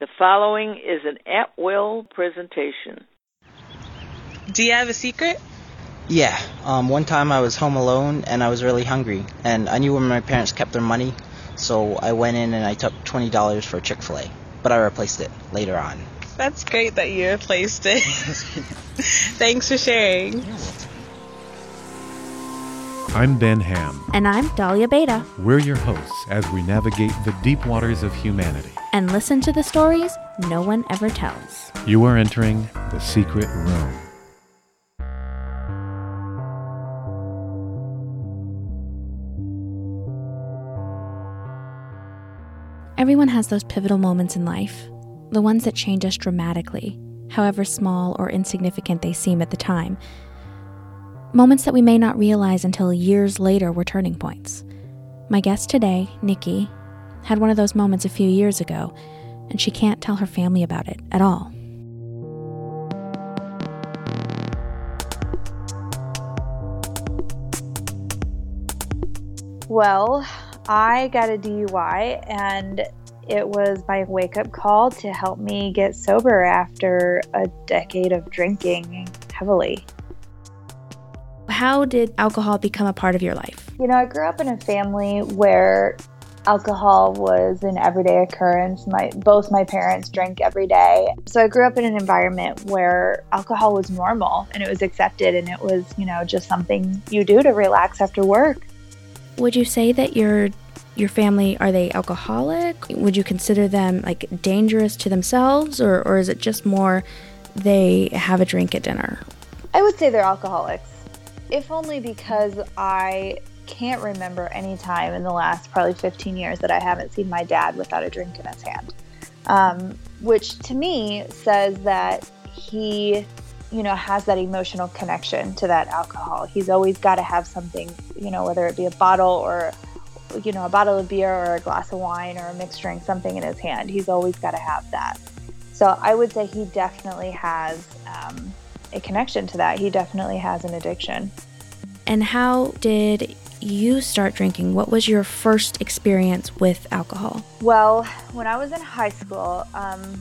The following is an at will presentation. Do you have a secret? Yeah. Um, one time I was home alone and I was really hungry, and I knew where my parents kept their money, so I went in and I took twenty dollars for Chick Fil A, but I replaced it later on. That's great that you replaced it. Thanks for sharing. I'm Ben Hamm. And I'm Dahlia Beta. We're your hosts as we navigate the deep waters of humanity. And listen to the stories no one ever tells. You are entering the secret room. Everyone has those pivotal moments in life, the ones that change us dramatically, however small or insignificant they seem at the time. Moments that we may not realize until years later were turning points. My guest today, Nikki, had one of those moments a few years ago, and she can't tell her family about it at all. Well, I got a DUI, and it was my wake up call to help me get sober after a decade of drinking heavily. How did alcohol become a part of your life? You know, I grew up in a family where alcohol was an everyday occurrence. My both my parents drank every day. So I grew up in an environment where alcohol was normal and it was accepted and it was, you know, just something you do to relax after work. Would you say that your your family are they alcoholic? Would you consider them like dangerous to themselves or or is it just more they have a drink at dinner? I would say they're alcoholics. If only because I can't remember any time in the last probably 15 years that I haven't seen my dad without a drink in his hand. Um, which to me says that he, you know, has that emotional connection to that alcohol. He's always got to have something, you know, whether it be a bottle or, you know, a bottle of beer or a glass of wine or a mixed drink, something in his hand. He's always got to have that. So I would say he definitely has um, a connection to that. He definitely has an addiction. And how did you start drinking? What was your first experience with alcohol? Well, when I was in high school, um,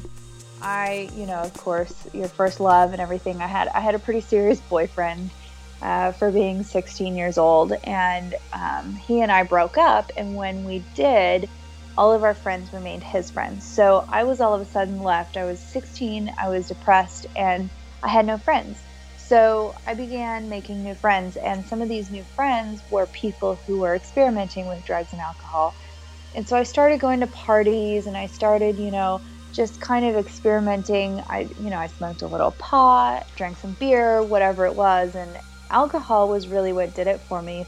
I, you know, of course, your first love and everything. I had, I had a pretty serious boyfriend uh, for being 16 years old, and um, he and I broke up. And when we did, all of our friends remained his friends. So I was all of a sudden left. I was 16. I was depressed, and I had no friends. So I began making new friends, and some of these new friends were people who were experimenting with drugs and alcohol. And so I started going to parties and I started, you know, just kind of experimenting. I, you know, I smoked a little pot, drank some beer, whatever it was, and alcohol was really what did it for me.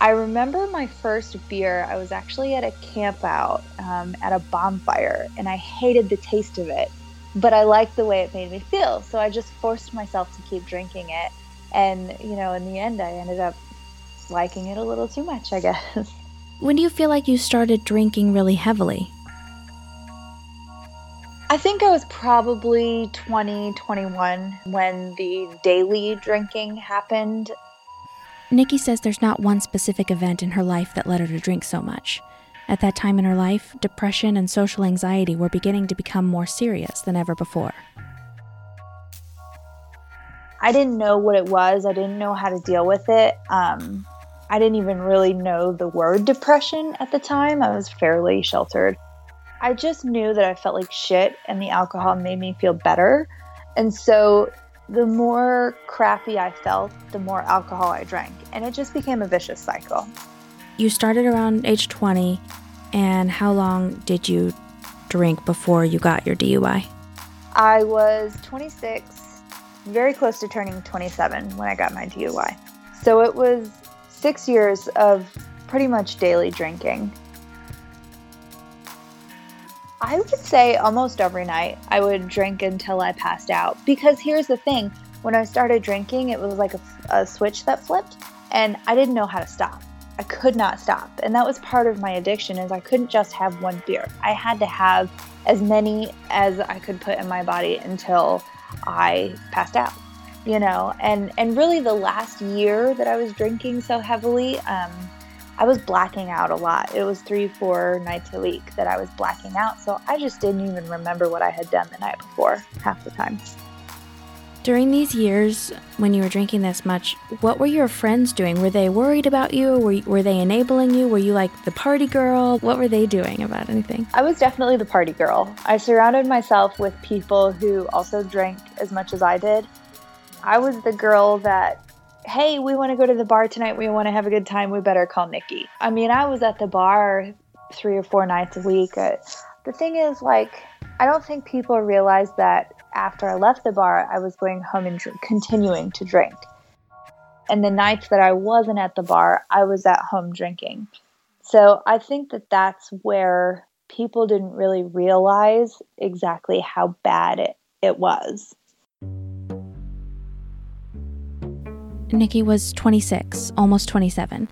I remember my first beer, I was actually at a campout um, at a bonfire, and I hated the taste of it but I liked the way it made me feel. So I just forced myself to keep drinking it. And, you know, in the end, I ended up liking it a little too much, I guess. When do you feel like you started drinking really heavily? I think I was probably 20, 21 when the daily drinking happened. Nikki says there's not one specific event in her life that led her to drink so much. At that time in her life, depression and social anxiety were beginning to become more serious than ever before. I didn't know what it was, I didn't know how to deal with it. Um, I didn't even really know the word depression at the time. I was fairly sheltered. I just knew that I felt like shit and the alcohol made me feel better. And so the more crappy I felt, the more alcohol I drank. And it just became a vicious cycle. You started around age 20, and how long did you drink before you got your DUI? I was 26, very close to turning 27 when I got my DUI. So it was six years of pretty much daily drinking. I would say almost every night I would drink until I passed out. Because here's the thing when I started drinking, it was like a, a switch that flipped, and I didn't know how to stop. I could not stop. And that was part of my addiction is I couldn't just have one beer. I had to have as many as I could put in my body until I passed out. You know, and and really the last year that I was drinking so heavily, um, I was blacking out a lot. It was three, four nights a week that I was blacking out. So I just didn't even remember what I had done the night before half the time. During these years, when you were drinking this much, what were your friends doing? Were they worried about you? Were, were they enabling you? Were you like the party girl? What were they doing about anything? I was definitely the party girl. I surrounded myself with people who also drank as much as I did. I was the girl that, hey, we want to go to the bar tonight. We want to have a good time. We better call Nikki. I mean, I was at the bar three or four nights a week. Uh, the thing is, like, I don't think people realize that after I left the bar, I was going home and drink, continuing to drink. And the nights that I wasn't at the bar, I was at home drinking. So I think that that's where people didn't really realize exactly how bad it, it was. Nikki was 26, almost 27.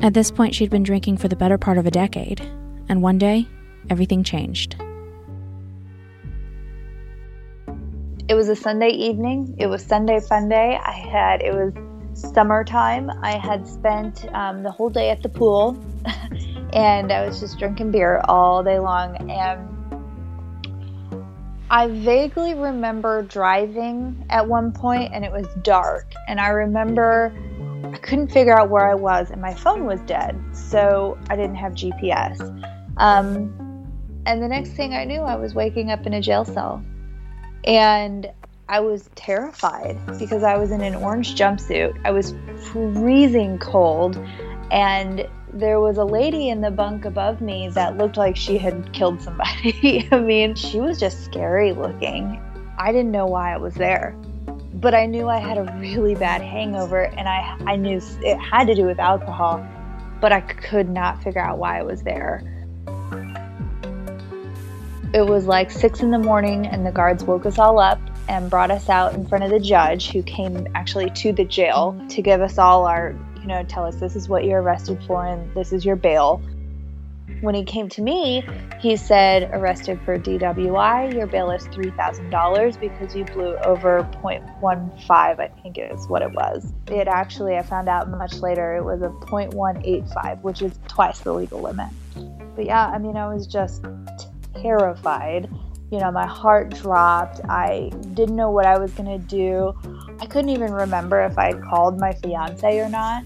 At this point, she'd been drinking for the better part of a decade. And one day, everything changed. It was a Sunday evening. It was Sunday fun day. I had, it was summertime. I had spent um, the whole day at the pool and I was just drinking beer all day long. And I vaguely remember driving at one point and it was dark. And I remember I couldn't figure out where I was and my phone was dead. So I didn't have GPS. Um, and the next thing I knew, I was waking up in a jail cell. And I was terrified because I was in an orange jumpsuit. I was freezing cold. And there was a lady in the bunk above me that looked like she had killed somebody. I mean, she was just scary looking. I didn't know why I was there. But I knew I had a really bad hangover and I, I knew it had to do with alcohol, but I could not figure out why I was there. It was like six in the morning, and the guards woke us all up and brought us out in front of the judge, who came actually to the jail to give us all our, you know, tell us this is what you're arrested for and this is your bail. When he came to me, he said, arrested for DWI, your bail is $3,000 because you blew over 0.15, I think is what it was. It actually, I found out much later, it was a 0.185, which is twice the legal limit. But yeah, I mean, I was just terrified. You know, my heart dropped. I didn't know what I was going to do. I couldn't even remember if I called my fiance or not.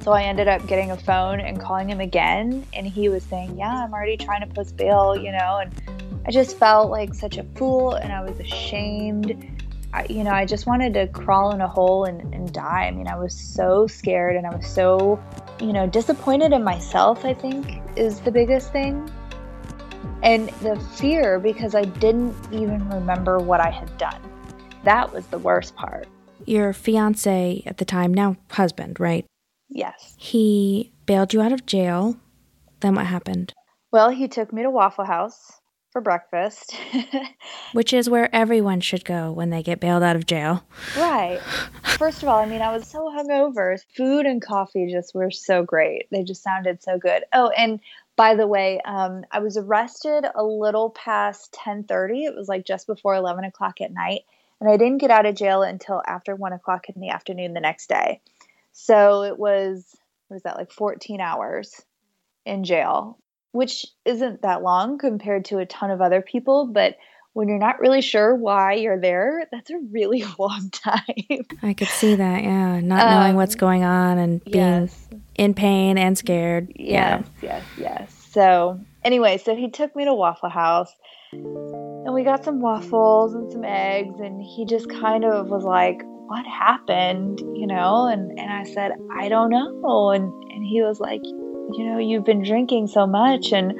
So I ended up getting a phone and calling him again. And he was saying, Yeah, I'm already trying to post bail, you know. And I just felt like such a fool and I was ashamed. I, you know, I just wanted to crawl in a hole and, and die. I mean, I was so scared and I was so, you know, disappointed in myself, I think, is the biggest thing and the fear because I didn't even remember what I had done. That was the worst part. Your fiance at the time, now husband, right? Yes. He bailed you out of jail. Then what happened? Well, he took me to Waffle House for breakfast. Which is where everyone should go when they get bailed out of jail. Right. First of all, I mean, I was so hungover. Food and coffee just were so great. They just sounded so good. Oh, and by the way, um, I was arrested a little past 10:30. It was like just before 11 o'clock at night, and I didn't get out of jail until after one o'clock in the afternoon the next day. So it was what is that like 14 hours in jail, which isn't that long compared to a ton of other people, but when you're not really sure why you're there, that's a really long time. I could see that, yeah. Not knowing um, what's going on and being yes. in pain and scared. Yes, yeah. yes, yes. So, anyway, so he took me to Waffle House and we got some waffles and some eggs. And he just kind of was like, What happened? You know? And, and I said, I don't know. And, and he was like, You know, you've been drinking so much. And,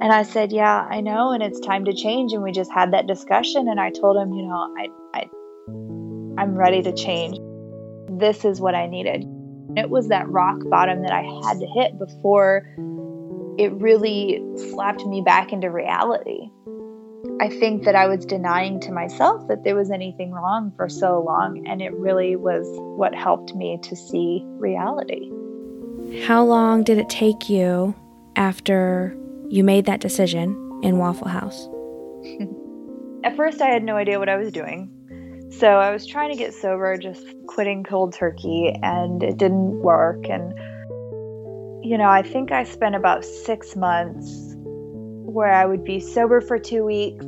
and I said, "Yeah, I know, and it's time to change." And we just had that discussion, and I told him, "You know, I, I, I'm ready to change. This is what I needed." It was that rock bottom that I had to hit before it really slapped me back into reality. I think that I was denying to myself that there was anything wrong for so long, and it really was what helped me to see reality. How long did it take you after you made that decision in Waffle House? At first, I had no idea what I was doing. So I was trying to get sober, just quitting cold turkey, and it didn't work. And you know, I think I spent about six months where I would be sober for two weeks.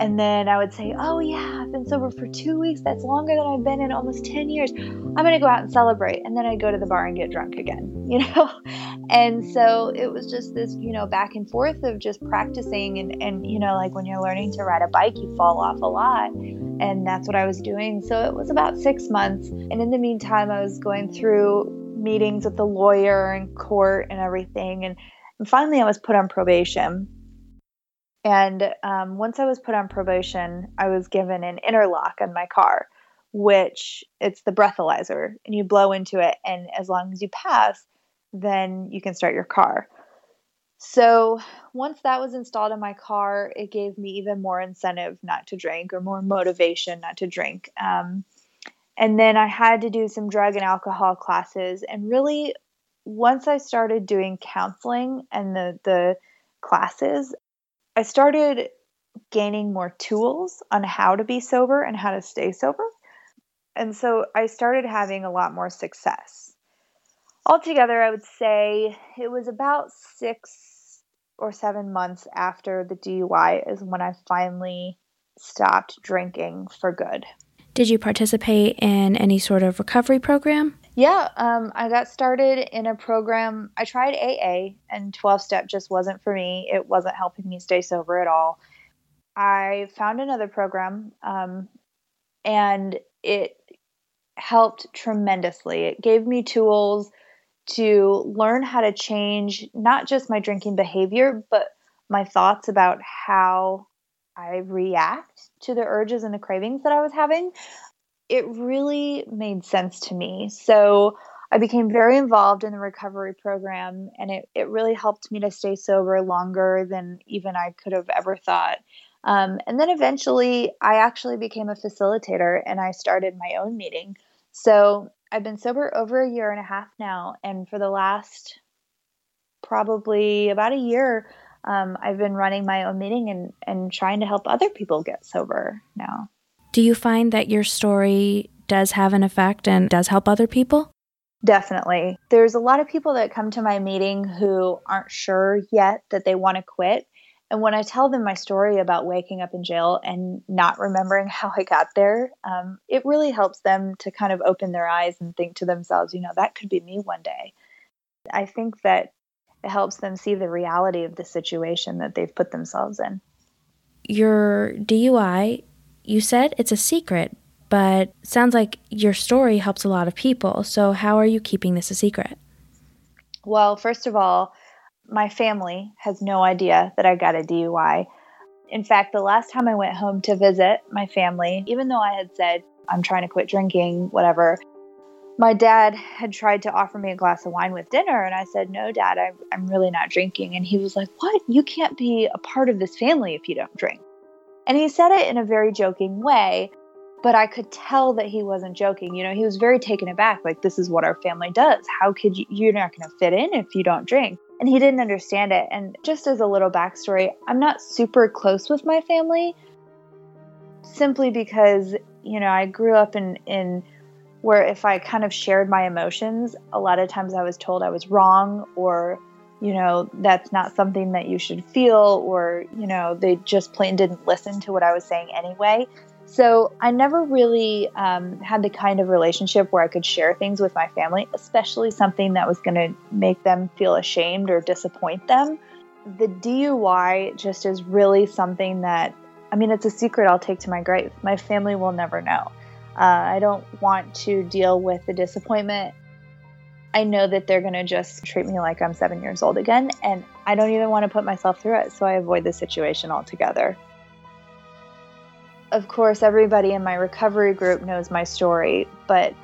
And then I would say, Oh, yeah, I've been sober for two weeks. That's longer than I've been in almost 10 years. I'm going to go out and celebrate. And then I'd go to the bar and get drunk again, you know? And so it was just this, you know, back and forth of just practicing. And, and, you know, like when you're learning to ride a bike, you fall off a lot. And that's what I was doing. So it was about six months. And in the meantime, I was going through meetings with the lawyer and court and everything. And, and finally, I was put on probation. And um, once I was put on probation, I was given an interlock on my car, which it's the breathalyzer, and you blow into it, and as long as you pass, then you can start your car. So once that was installed in my car, it gave me even more incentive not to drink or more motivation not to drink. Um, and then I had to do some drug and alcohol classes. And really, once I started doing counseling and the, the classes, I started gaining more tools on how to be sober and how to stay sober. And so I started having a lot more success. Altogether, I would say it was about six or seven months after the DUI is when I finally stopped drinking for good. Did you participate in any sort of recovery program? Yeah, um, I got started in a program. I tried AA, and 12 step just wasn't for me. It wasn't helping me stay sober at all. I found another program, um, and it helped tremendously. It gave me tools to learn how to change not just my drinking behavior, but my thoughts about how I react to the urges and the cravings that I was having, it really made sense to me. So I became very involved in the recovery program, and it, it really helped me to stay sober longer than even I could have ever thought. Um, and then eventually, I actually became a facilitator and I started my own meeting. So I've been sober over a year and a half now, and for the last probably about a year, um, I've been running my own meeting and, and trying to help other people get sober now. Do you find that your story does have an effect and does help other people? Definitely. There's a lot of people that come to my meeting who aren't sure yet that they want to quit. And when I tell them my story about waking up in jail and not remembering how I got there, um, it really helps them to kind of open their eyes and think to themselves, you know, that could be me one day. I think that it helps them see the reality of the situation that they've put themselves in. Your DUI, you said it's a secret, but sounds like your story helps a lot of people. So, how are you keeping this a secret? Well, first of all, my family has no idea that I got a DUI. In fact, the last time I went home to visit my family, even though I had said I'm trying to quit drinking, whatever, my dad had tried to offer me a glass of wine with dinner and i said no dad I'm, really not drinking and he was like what you can't be a part of this family if you don't drink and he said it in a very joking way but i could tell that he wasn't joking. You know he was very taken aback like this is what our family does. How could you you're not going to fit in if you don't drink? And he didn't understand it. And just as a little backstory i'm not super close with my family simply because you know i grew up in in where if I kind of shared my emotions, a lot of times I was told I was wrong or, you know, that's not something that you should feel or, you know, they just plain didn't listen to what I was saying anyway. So I never really um, had the kind of relationship where I could share things with my family, especially something that was going to make them feel ashamed or disappoint them. The DUI just is really something that, I mean, it's a secret I'll take to my grave. My family will never know. Uh, I don't want to deal with the disappointment. I know that they're going to just treat me like I'm seven years old again, and I don't even want to put myself through it, so I avoid the situation altogether. Of course, everybody in my recovery group knows my story, but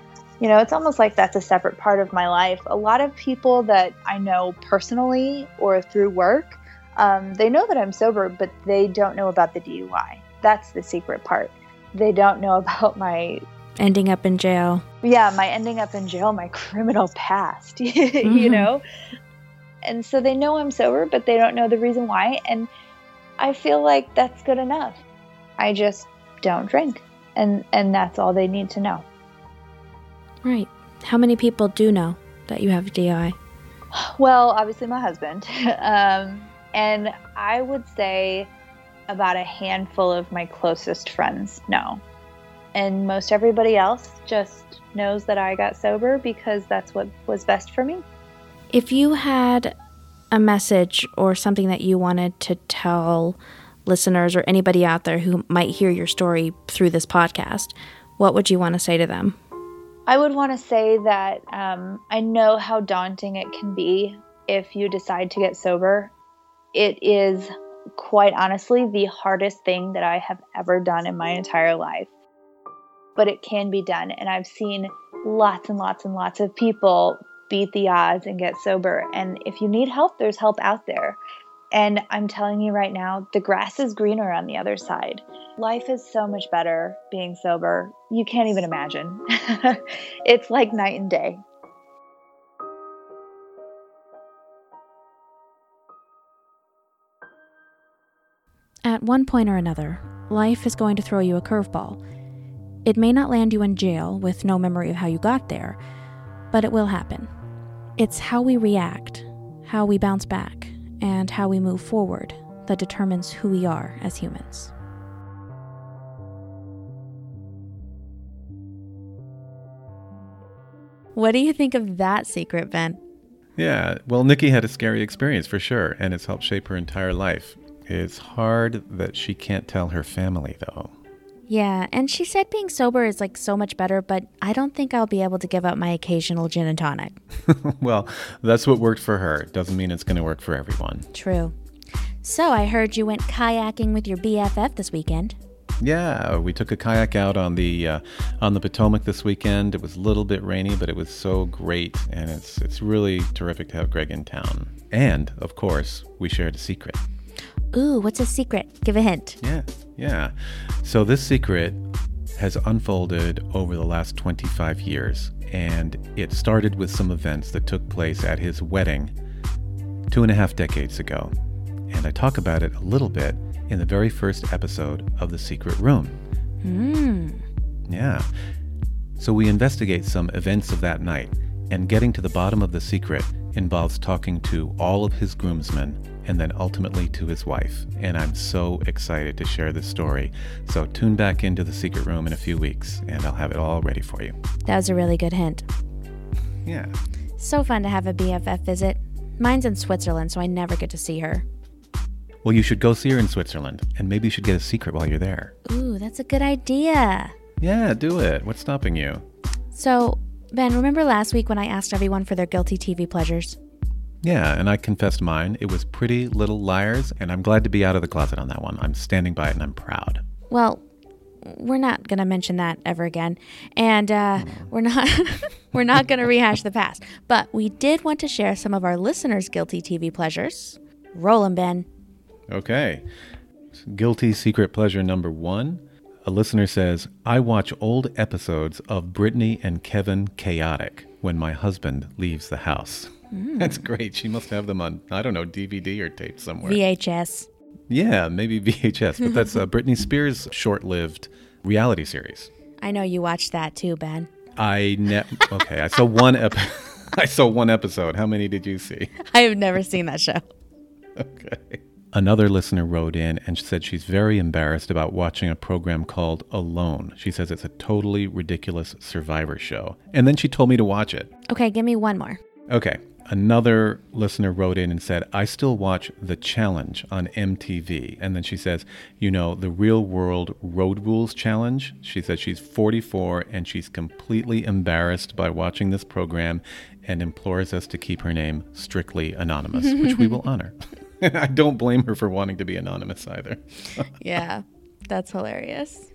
you know, it's almost like that's a separate part of my life. A lot of people that I know personally or through work, um, they know that I'm sober, but they don't know about the DUI. That's the secret part they don't know about my ending up in jail. Yeah, my ending up in jail, my criminal past, mm-hmm. you know? And so they know I'm sober, but they don't know the reason why. And I feel like that's good enough. I just don't drink. And, and that's all they need to know. Right. How many people do know that you have DUI? Well, obviously, my husband. um, and I would say about a handful of my closest friends know. And most everybody else just knows that I got sober because that's what was best for me. If you had a message or something that you wanted to tell listeners or anybody out there who might hear your story through this podcast, what would you want to say to them? I would want to say that um, I know how daunting it can be if you decide to get sober. It is quite honestly the hardest thing that I have ever done in my entire life. But it can be done. And I've seen lots and lots and lots of people beat the odds and get sober. And if you need help, there's help out there. And I'm telling you right now, the grass is greener on the other side. Life is so much better being sober. You can't even imagine. it's like night and day. At one point or another, life is going to throw you a curveball. It may not land you in jail with no memory of how you got there, but it will happen. It's how we react, how we bounce back, and how we move forward that determines who we are as humans. What do you think of that secret, Ben? Yeah, well, Nikki had a scary experience for sure, and it's helped shape her entire life. It's hard that she can't tell her family, though. Yeah, and she said being sober is like so much better, but I don't think I'll be able to give up my occasional gin and tonic. well, that's what worked for her. Doesn't mean it's going to work for everyone. True. So I heard you went kayaking with your BFF this weekend. Yeah, we took a kayak out on the uh, on the Potomac this weekend. It was a little bit rainy, but it was so great, and it's it's really terrific to have Greg in town. And of course, we shared a secret. Ooh, what's a secret? Give a hint. Yeah, yeah. So this secret has unfolded over the last 25 years, and it started with some events that took place at his wedding two and a half decades ago. And I talk about it a little bit in the very first episode of The Secret Room. Hmm. Yeah. So we investigate some events of that night, and getting to the bottom of the secret involves talking to all of his groomsmen and then ultimately to his wife. And I'm so excited to share this story. So tune back into the secret room in a few weeks, and I'll have it all ready for you. That was a really good hint. Yeah. So fun to have a BFF visit. Mine's in Switzerland, so I never get to see her. Well, you should go see her in Switzerland, and maybe you should get a secret while you're there. Ooh, that's a good idea. Yeah, do it. What's stopping you? So, Ben, remember last week when I asked everyone for their guilty TV pleasures? Yeah, and I confessed mine. It was Pretty Little Liars, and I'm glad to be out of the closet on that one. I'm standing by it and I'm proud. Well, we're not going to mention that ever again. And uh, we're not we're not going to rehash the past. But we did want to share some of our listeners' guilty TV pleasures. Roll 'em, Ben. Okay. Guilty secret pleasure number one. A listener says, I watch old episodes of Britney and Kevin Chaotic when my husband leaves the house. That's great. She must have them on, I don't know, DVD or tape somewhere. VHS. yeah, maybe VHS, but that's uh, Britney Spears' short lived reality series. I know you watched that too, Ben. I ne- okay. I saw one ep- I saw one episode. How many did you see? I have never seen that show. Okay. Another listener wrote in and said she's very embarrassed about watching a program called Alone. She says it's a totally ridiculous survivor show. And then she told me to watch it. Okay, give me one more. Okay. Another listener wrote in and said, I still watch The Challenge on MTV. And then she says, you know, the real world road rules challenge. She says she's 44 and she's completely embarrassed by watching this program and implores us to keep her name strictly anonymous, which we will honor. I don't blame her for wanting to be anonymous either. Yeah, that's hilarious.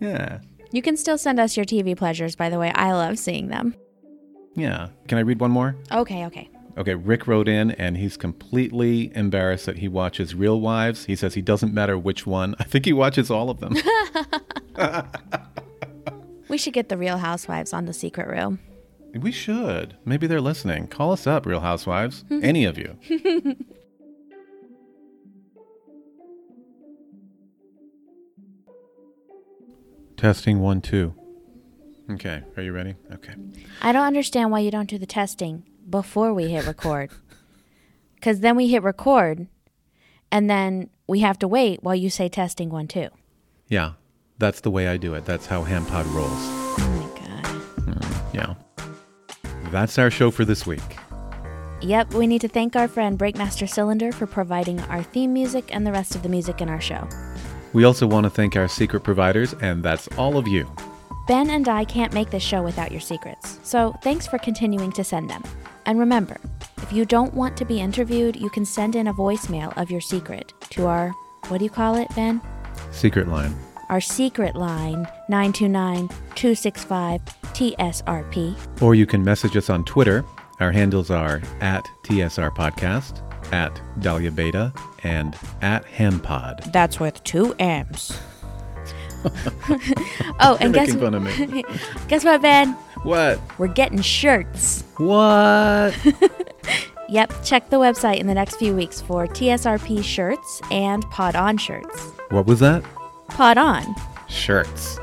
Yeah. You can still send us your TV pleasures, by the way. I love seeing them. Yeah. Can I read one more? Okay, okay. Okay, Rick wrote in and he's completely embarrassed that he watches Real Wives. He says he doesn't matter which one. I think he watches all of them. We should get the Real Housewives on the secret room. we should. Maybe they're listening. Call us up, Real Housewives. Any of you. Testing one, two. Okay, are you ready? Okay. I don't understand why you don't do the testing. Before we hit record. Because then we hit record and then we have to wait while you say testing one, two. Yeah, that's the way I do it. That's how HammPod rolls. Oh my God. Mm, yeah. That's our show for this week. Yep, we need to thank our friend Breakmaster Cylinder for providing our theme music and the rest of the music in our show. We also want to thank our secret providers, and that's all of you. Ben and I can't make this show without your secrets, so thanks for continuing to send them. And remember, if you don't want to be interviewed, you can send in a voicemail of your secret to our, what do you call it, Ben? Secret line. Our secret line, 929 265 TSRP. Or you can message us on Twitter. Our handles are at TSR Podcast, at Dahlia Beta, and at HammPod. That's with two M's. oh, and guess fun guess what, Ben? What? We're getting shirts. What? Yep, check the website in the next few weeks for TSRP shirts and Pod On shirts. what was that? Pod On. Shirts.